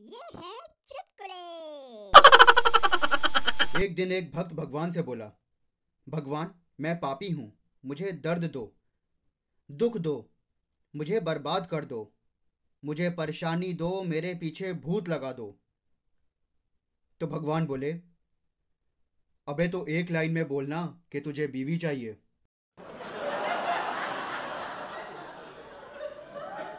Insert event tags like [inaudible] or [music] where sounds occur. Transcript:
ये है चुटकुले। [laughs] एक दिन एक भक्त भगवान से बोला, भगवान, मैं पापी हूँ, मुझे दर्द दो, दुख दो, मुझे बर्बाद कर दो, मुझे परेशानी दो, मेरे पीछे भूत लगा दो। तो भगवान बोले, अबे तो एक लाइन में बोलना कि तुझे बीवी चाहिए।